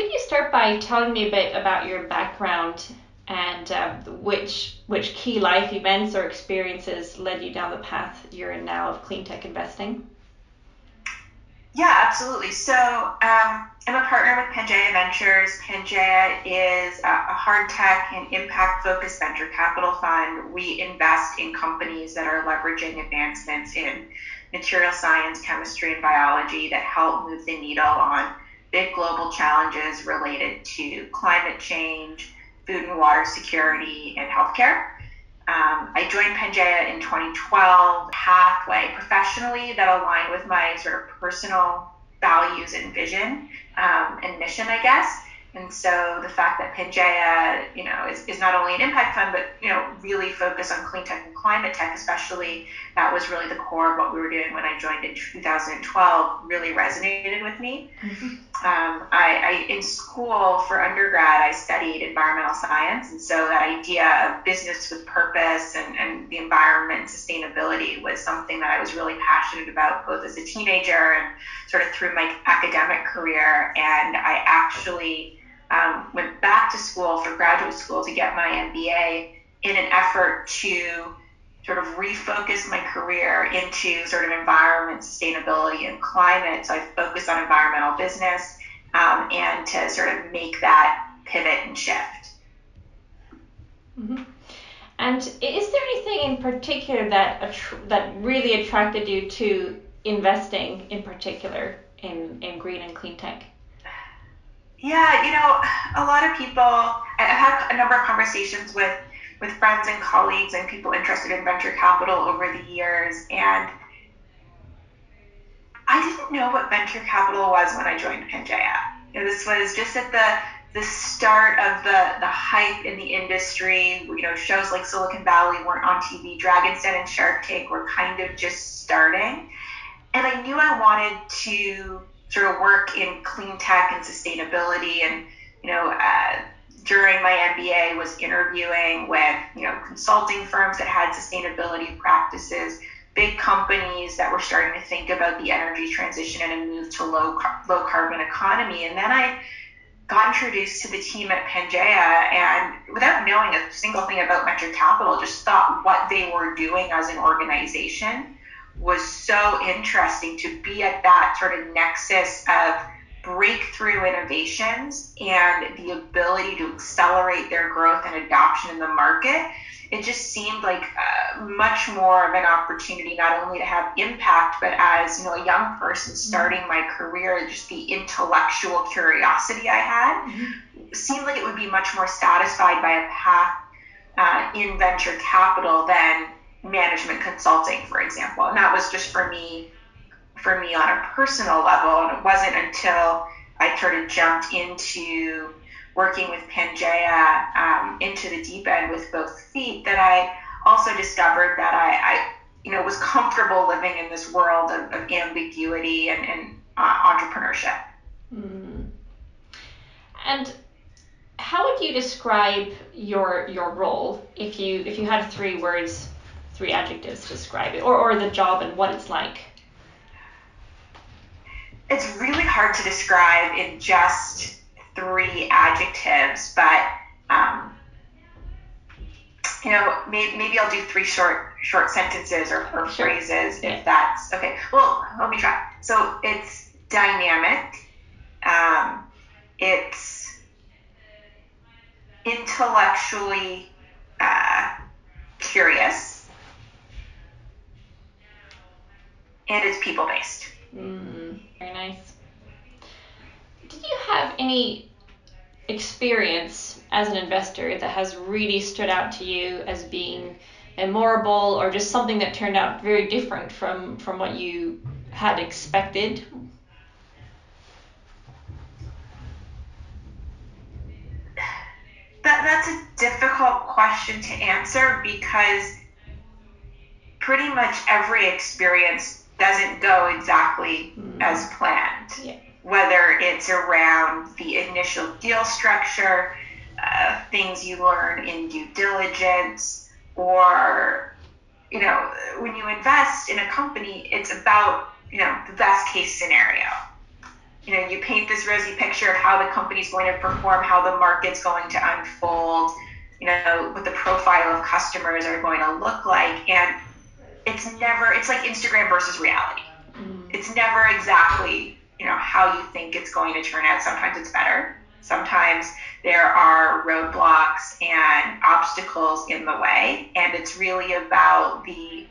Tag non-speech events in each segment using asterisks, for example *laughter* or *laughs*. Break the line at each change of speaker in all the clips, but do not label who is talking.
could you start by telling me a bit about your background and uh, which which key life events or experiences led you down the path you're in now of clean tech investing?
Yeah, absolutely. So um, I'm a partner with Pangaea Ventures. Pangaea is a, hard tech and impact focused venture capital fund. We invest in companies that are leveraging advancements in material science, chemistry, and biology that help move the needle on big global challenges related to climate change, food and water security, and healthcare. Um, I joined Pangaea in 2012, pathway professionally that aligned with my sort of personal values and vision um, and mission, I guess. And so the fact that Pangaea, you know, is, is not only an impact fund, but, you know, really focused on clean tech and climate tech, especially, that was really the core of what we were doing when I joined in 2012, really resonated with me. Mm-hmm. Um, I, I, in school for undergrad, I studied environmental science. And so that idea of business with purpose and, and the environment and sustainability was something that I was really passionate about, both as a teenager and sort of through my academic career. And I actually, um, went back to school for graduate school to get my MBA in an effort to sort of refocus my career into sort of environment, sustainability, and climate. So I focused on environmental business um, and to sort of make that pivot and shift.
Mm-hmm. And is there anything in particular that that really attracted you to investing in particular in, in green and clean tech?
Yeah, you know, a lot of people, I've had a number of conversations with, with friends and colleagues and people interested in venture capital over the years. And I didn't know what venture capital was when I joined Pangaea. You know, this was just at the the start of the the hype in the industry. You know, shows like Silicon Valley weren't on TV. Dragon's Den and Shark Tank were kind of just starting, and I knew I wanted to sort of work in clean tech and sustainability. And, you know, uh, during my MBA was interviewing with, you know, consulting firms that had sustainability practices, big companies that were starting to think about the energy transition and a move to low, low carbon economy. And then I got introduced to the team at Pangaea and without knowing a single thing about venture capital, just thought what they were doing as an organization was so interesting to be at that sort of nexus of breakthrough innovations and the ability to accelerate their growth and adoption in the market. It just seemed like uh, much more of an opportunity not only to have impact, but as you know, a young person mm-hmm. starting my career, just the intellectual curiosity I had mm-hmm. seemed like it would be much more satisfied by a path uh, in venture capital than management consulting, for example. And that was just for me, for me on a personal level. And it wasn't until I sort of jumped into working with Pangaea um, into the deep end with both feet that I also discovered that I, I you know, was comfortable living in this world of, of ambiguity and, and uh, entrepreneurship.
Mm. And how would you describe your your role if you if you had three words three adjectives to describe it, or, or the job and what it's like?
It's really hard to describe in just three adjectives, but um, you know, maybe, maybe I'll do three short short sentences or, or sure. phrases if that's okay. Well, let me try. So it's dynamic. Um, it's intellectually uh, curious and it's people based.
Mm, very nice. Did you have any experience as an investor that has really stood out to you as being memorable or just something that turned out very different from, from what you had expected?
That, that's a difficult question to answer because pretty much every experience doesn't go exactly mm. as planned. Yeah. Whether it's around the initial deal structure, uh, things you learn in due diligence, or you know, when you invest in a company, it's about you know the best case scenario. you know, you paint this rosy picture of how the company's going to perform, how the market's going to unfold, you know, what the profile of customers are going to look like. And it's never, it's like Instagram versus reality. Mm. It's never exactly, you know, how you think it's going to turn out. Sometimes it's better. Sometimes there are roadblocks and obstacles in the way. And it's really about the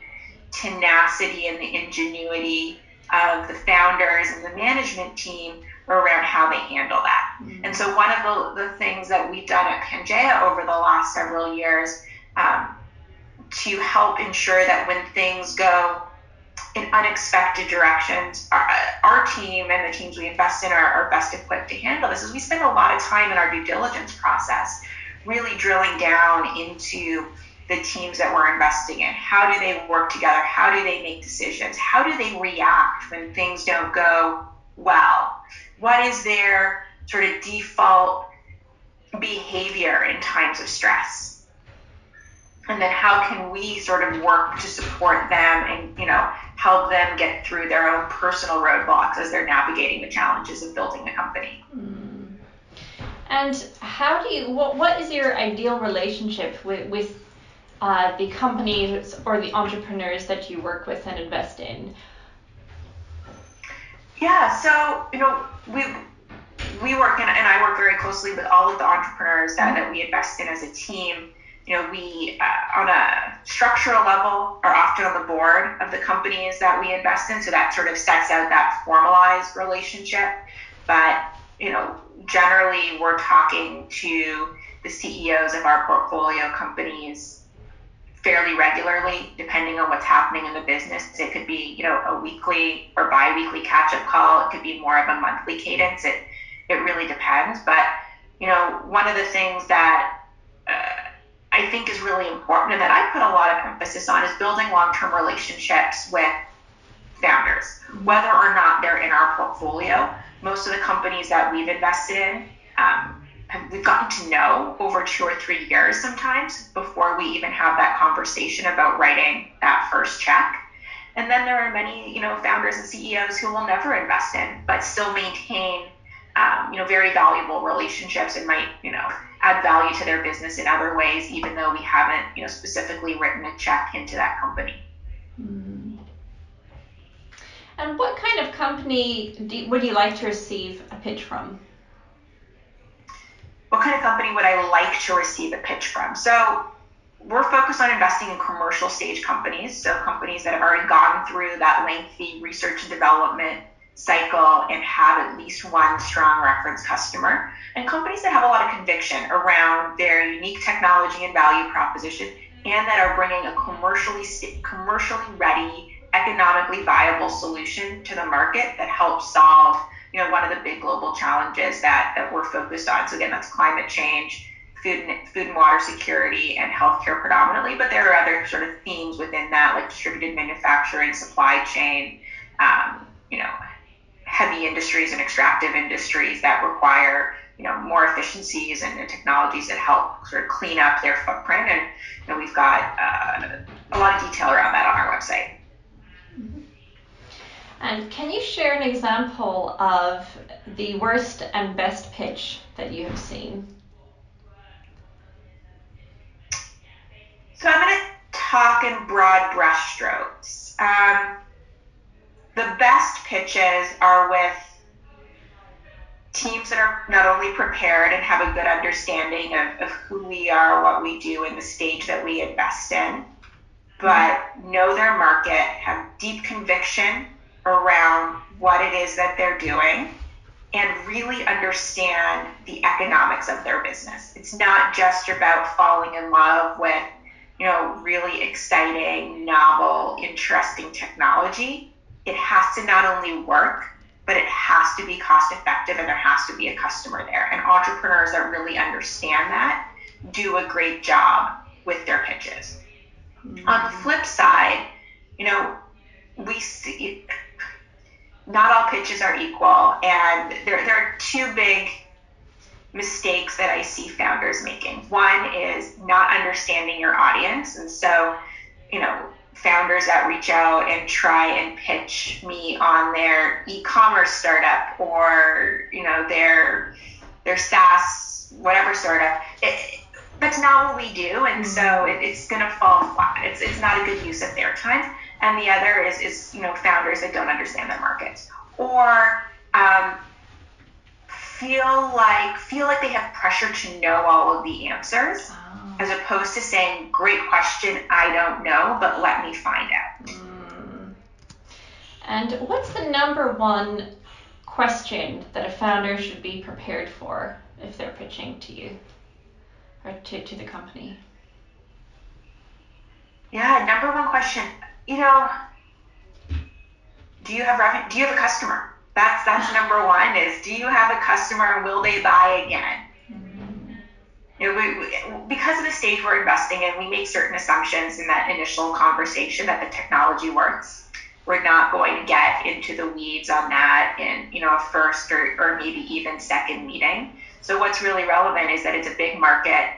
tenacity and the ingenuity of the founders and the management team around how they handle that. Mm-hmm. And so, one of the, the things that we've done at Pangaea over the last several years um, to help ensure that when things go in unexpected directions, our, our, team and the teams we invest in are, are best equipped to handle this. Is we spend a lot of time in our due diligence process really drilling down into the teams that we're investing in. How do they work together? How do they make decisions? How do they react when things don't go well? What is their sort of default behavior in times of stress? And then how can we sort of work to support them and, you know, help them get through their own personal roadblocks as they're navigating the challenges of building a company?
Mm. And how do you, what, what is your ideal relationship with, with uh, the companies or the entrepreneurs that you work with and invest in?
Yeah, so you know we we work in, and I work very closely with all of the entrepreneurs that, that we invest in as a team. You know, we uh, on a structural level are often on the board of the companies that we invest in, so that sort of sets out that formalized relationship. But you know, generally we're talking to the CEOs of our portfolio companies fairly regularly, depending on what's happening in the business. It could be, you know, a weekly or bi-weekly catch-up call. It could be more of a monthly cadence. It it really depends. But you know, one of the things that I think is really important and that I put a lot of emphasis on is building long-term relationships with founders, whether or not they're in our portfolio. Most of the companies that we've invested in. Um, we've gotten to know over two or three years sometimes before we even have that conversation about writing that first check. And then there are many, you know, founders and CEOs who will never invest in, but still maintain, um, you know, very valuable relationships and might, you know, add value to their business in other ways, even though we haven't, you know, specifically written a check into that company.
Mm. And what kind of company do, would you like to receive a pitch from?
what kind of company would I like to receive a pitch from? So we're focused on investing in commercial stage companies, so companies that have already gone through that lengthy research and development cycle and have at least one strong reference customer, and companies that have a lot of conviction around their unique technology and value proposition, and that are bringing a commercially commercially ready, economically viable solution to the market that helps solve you know, one of the big global challenges that, that we're focused on. So again, that's climate change, food and, food and water security, and healthcare predominantly. But there are other sort of themes within that, like distributed manufacturing, supply chain, um, you know, heavy industries and extractive industries that require you know more efficiencies and, and, technologies that help sort of clean up their footprint. And you know, we've got uh, a lot of detail around that on our website.
And can you share an example of the worst and best pitch that you have seen?
So I'm going to talk in broad brushstrokes. Um, the best pitches are with teams that are not only prepared and have a good understanding of, of who we are, what we do, and the stage that we invest in, but know their market, have deep conviction around what it is that they're doing and really understand the economics of their business. It's not just about falling in love with, you know, really exciting, novel, interesting technology. It has to not only work, but it has to be cost effective and there has to be a customer there. And entrepreneurs that really understand that do a great job with their pitches. Mm-hmm. On the flip side, you know, we see not all pitches are equal, and there, there are two big mistakes that I see founders making. One is not understanding your audience, and so, you know, founders that reach out and try and pitch me on their e-commerce startup or you know their their SaaS whatever startup. It, that's not what we do, and so mm-hmm. it, it's going to fall flat. It's, it's not a good use of their time. And the other is is you know founders that don't understand their markets or um, feel like feel like they have pressure to know all of the answers oh. As opposed to saying great question i don't know but let me find out mm.
and what's the number one question that a founder should be prepared for if they're pitching to you or to, to the company
yeah number one question you know do you have revenue do you have a customer that's that's number one. Is do you have a customer and will they buy again? You know, we, we, because of the stage we're investing in, we make certain assumptions in that initial conversation that the technology works. We're not going to get into the weeds on that in you know a first or, or maybe even second meeting. So what's really relevant is that it's a big market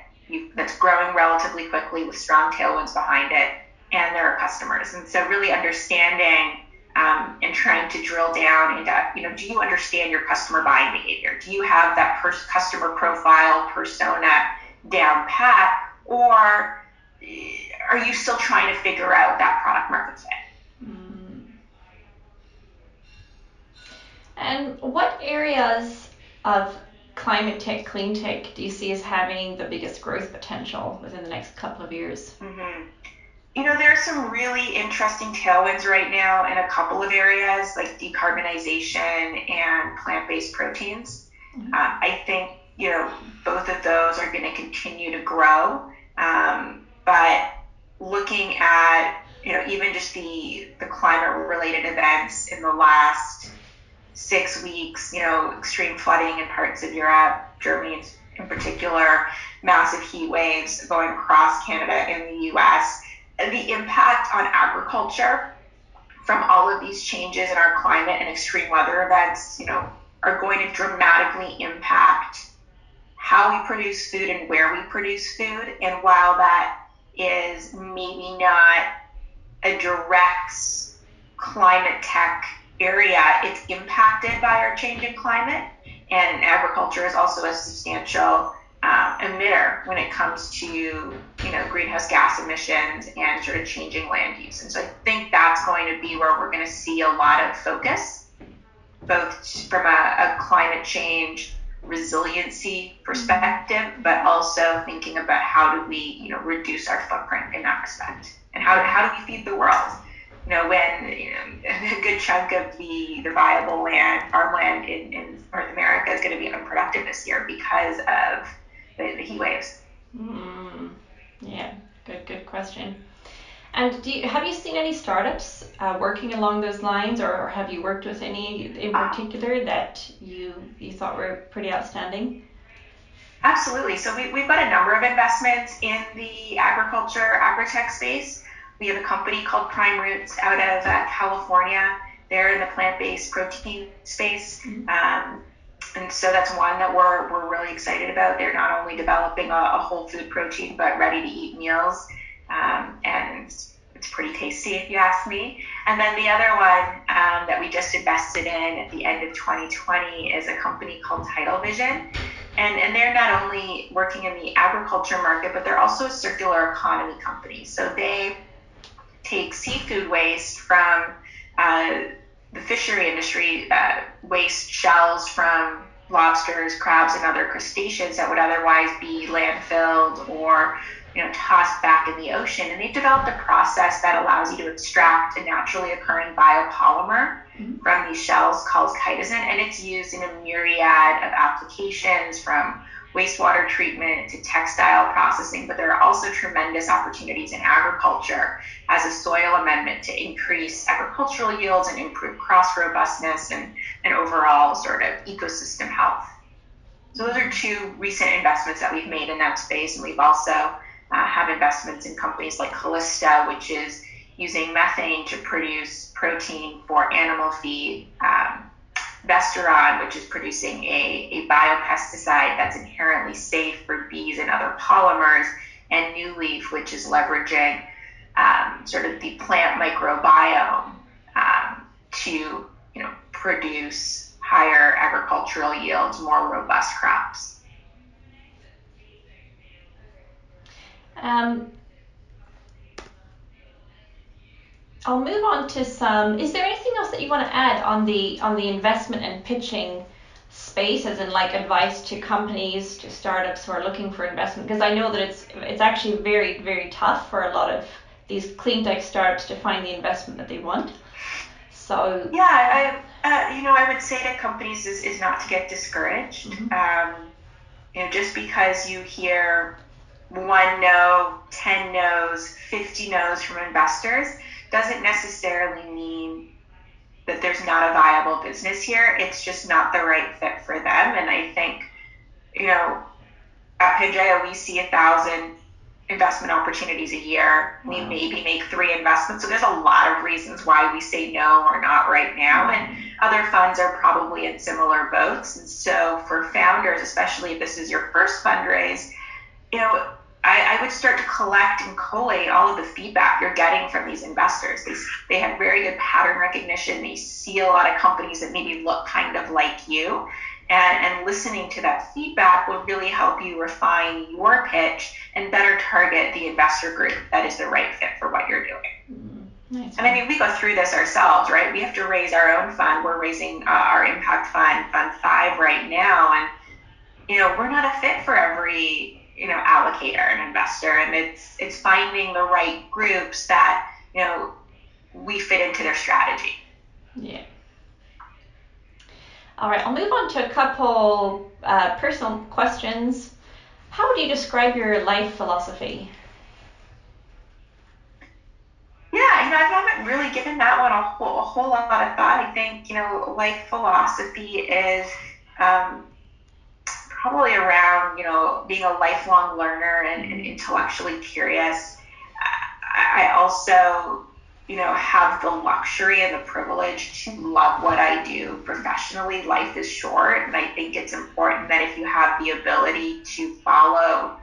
that's growing relatively quickly with strong tailwinds behind it, and there are customers. And so really understanding um, and trying to drill down into, you know, do you understand your customer buying behavior? Do you have that pers- customer profile persona down pat, or are you still trying to figure out that product market fit? Mm.
And what areas of climate tech, clean tech do you see as having the biggest growth potential within the next couple of years?
Mm-hmm you know, there are some really interesting tailwinds right now in a couple of areas like decarbonization and plant based proteins. Mm-hmm. Uh, I think, you know, both of those are going to continue to grow. Um, but looking at, you know, even just the, the climate related events in the last six weeks, you know, extreme flooding in parts of Europe, Germany in particular, massive heat waves going across Canada and the US the impact on agriculture from all of these changes in our climate and extreme weather events, you know, are going to dramatically impact how we produce food and where we produce food. And while that is maybe not a direct climate tech area, it's impacted by our changing climate. And agriculture is also a substantial um, emitter when it comes to you know greenhouse gas emissions and sort of changing land use. And so I think that's going to be where we're going to see a lot of focus, both from a, a climate change resiliency perspective, but also thinking about how do we you know reduce our footprint in that respect, and how how do we feed the world. You know, when you know, *laughs* a good chunk of the, the viable land, farmland in, in North America is going to be unproductive this year because of the, the heat waves?
Mm, yeah, good good question. And do you, have you seen any startups uh, working along those lines, or have you worked with any in particular that you you thought were pretty outstanding?
Absolutely. So we, we've got a number of investments in the agriculture agritech space. We have a company called Prime Roots out of uh, California. They're in the plant-based protein space. Mm-hmm. Um, and so that's one that we're, we're really excited about. They're not only developing a, a whole food protein, but ready to eat meals. Um, and it's pretty tasty if you ask me. And then the other one um, that we just invested in at the end of 2020 is a company called Tidal Vision. And, and they're not only working in the agriculture market, but they're also a circular economy company. So they take seafood waste from uh, fishery industry uh, waste shells from lobsters, crabs, and other crustaceans that would otherwise be landfilled or you know tossed back in the ocean. And they've developed a process that allows you to extract a naturally occurring biopolymer mm-hmm. from these shells called chitosan, and it's used in a myriad of applications from wastewater treatment to textile processing, but there are also tremendous opportunities in agriculture as a soil amendment to increase agricultural yields and improve cross robustness and, and overall sort of ecosystem health. So those are two recent investments that we've made in that space, and we've also uh, have investments in companies like Calysta, which is using methane to produce protein for animal feed. Um, Vestaron, which is producing a, a biopesticide that's inherently safe for bees and other polymers, and New Leaf, which is leveraging um, sort of the plant microbiome um, to you know produce higher agricultural yields, more robust crops.
Um, I'll move on to some. Is there anything else that you want to add on the on the investment and pitching space, as in like advice to companies, to startups who are looking for investment? Because I know that it's it's actually very very tough for a lot of these clean tech startups to find the investment that they want. So
yeah, I uh, you know I would say to companies is, is not to get discouraged. Mm-hmm. Um, you know, just because you hear one no, ten no's, fifty no's from investors doesn't necessarily mean that there's not a viable business here. It's just not the right fit for them. And I think, you know, at Pangaea, we see a thousand investment opportunities a year. Wow. We maybe make three investments. So there's a lot of reasons why we say no or not right now. Mm-hmm. And other funds are probably in similar boats. And so for founders, especially if this is your first fundraise, you know, I, I, would start to collect and collate all of the feedback you're getting from these investors. They, they have very good pattern recognition. They see a lot of companies that maybe look kind of like you. And, and listening to that feedback will really help you refine your pitch and better target the investor group that is the right fit for what you're doing. Mm-hmm. Nice. And I mean, we go through this ourselves, right? We have to raise our own fund. We're raising uh, our impact fund, Fund 5 right now. And, you know, we're not a fit for every you know allocator and investor. And it's it's finding the right groups that you know we fit into their strategy.
Yeah. All right i'll move on to a couple uh, personal questions. How would you describe your life philosophy?
Yeah, you know, I haven't really given that one a whole, a whole lot of thought. I think, you know, life philosophy is um, probably around you know being a lifelong learner and, and intellectually curious. I, I also you know have the luxury and the privilege to love what I do professionally. Life is short, and I think it's important that if you have the ability to follow,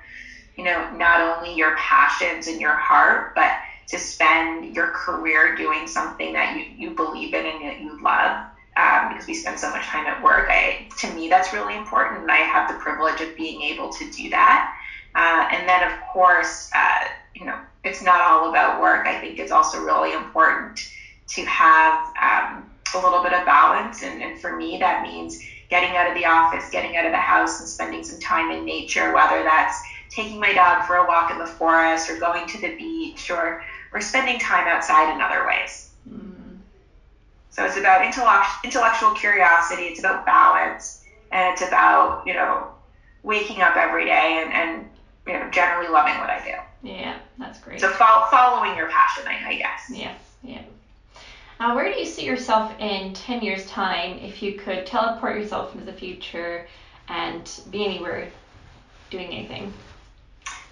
you know, not only your passions and your heart, but to spend your career doing something that you, you believe in and that you love um, because we spend so much time at work. I, to me, that's really important. And I have the privilege of being able to do that. Uh, and then, of course, uh, you know, it's not all about work. I think it's also really important to have um, a little bit of balance. And, and for me, that means getting out of the office, getting out of the house, and spending some time in nature, whether that's taking my dog for a walk in the forest or going to the beach or, or spending time outside in other ways. So it's about intellectual curiosity, it's about balance, and it's about, you know, waking up every day and, and you know, generally loving what I
do. Yeah, that's great.
So fo- following your passion, I, I guess.
Yeah, yeah. Uh, where do you see yourself in 10 years' time if you could teleport yourself into the future and be anywhere doing anything?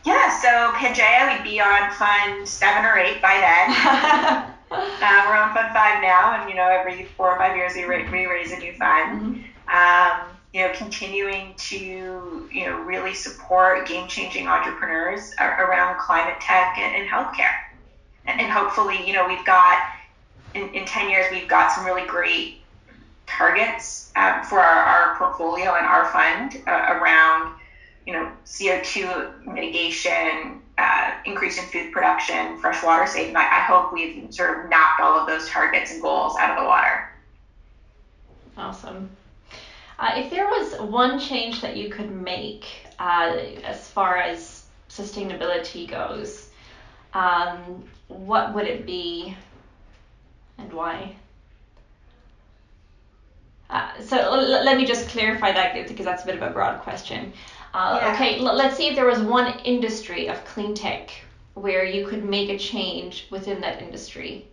Yeah, so Pangaea, we'd be on fund seven or eight by then. *laughs* Uh, we're on Fund Five now, and you know every four or five years we, ra- we raise a new fund. Mm-hmm. Um, you know, continuing to you know really support game-changing entrepreneurs around climate tech and, and healthcare, and, and hopefully you know we've got in, in 10 years we've got some really great targets um, for our, our portfolio and our fund uh, around you know CO2 mitigation, uh, increase in food production, freshwater saving. I, I hope we've sort of knocked all of those targets and goals out of the water.
Awesome. Uh, if there was one change that you could make uh, as far as sustainability goes, um, what would it be and why? Uh, so l- let me just clarify that because that's a bit of a broad question. Uh, yeah. Okay, l- let's see if there was one industry of clean tech where you could make a change within that industry.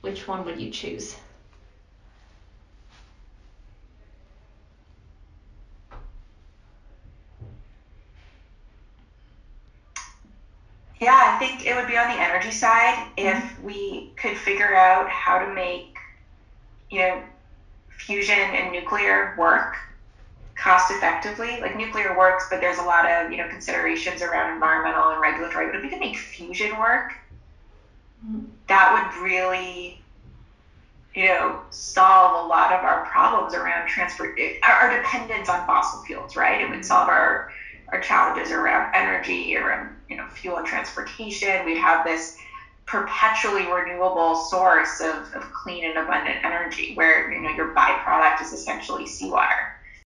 Which one would you choose?
Yeah, I think it would be on the energy side mm-hmm. if we could figure out how to make, you know, fusion and nuclear work cost effectively. Like nuclear works, but there's a lot of you know considerations around environmental and regulatory. But if we can make fusion work that would really you know, solve a lot of our problems around transport, our, our dependence on fossil fuels, right? It would solve our our challenges around energy, around you know, fuel and transportation. We'd have this perpetually renewable source of, of clean and abundant energy where you know you're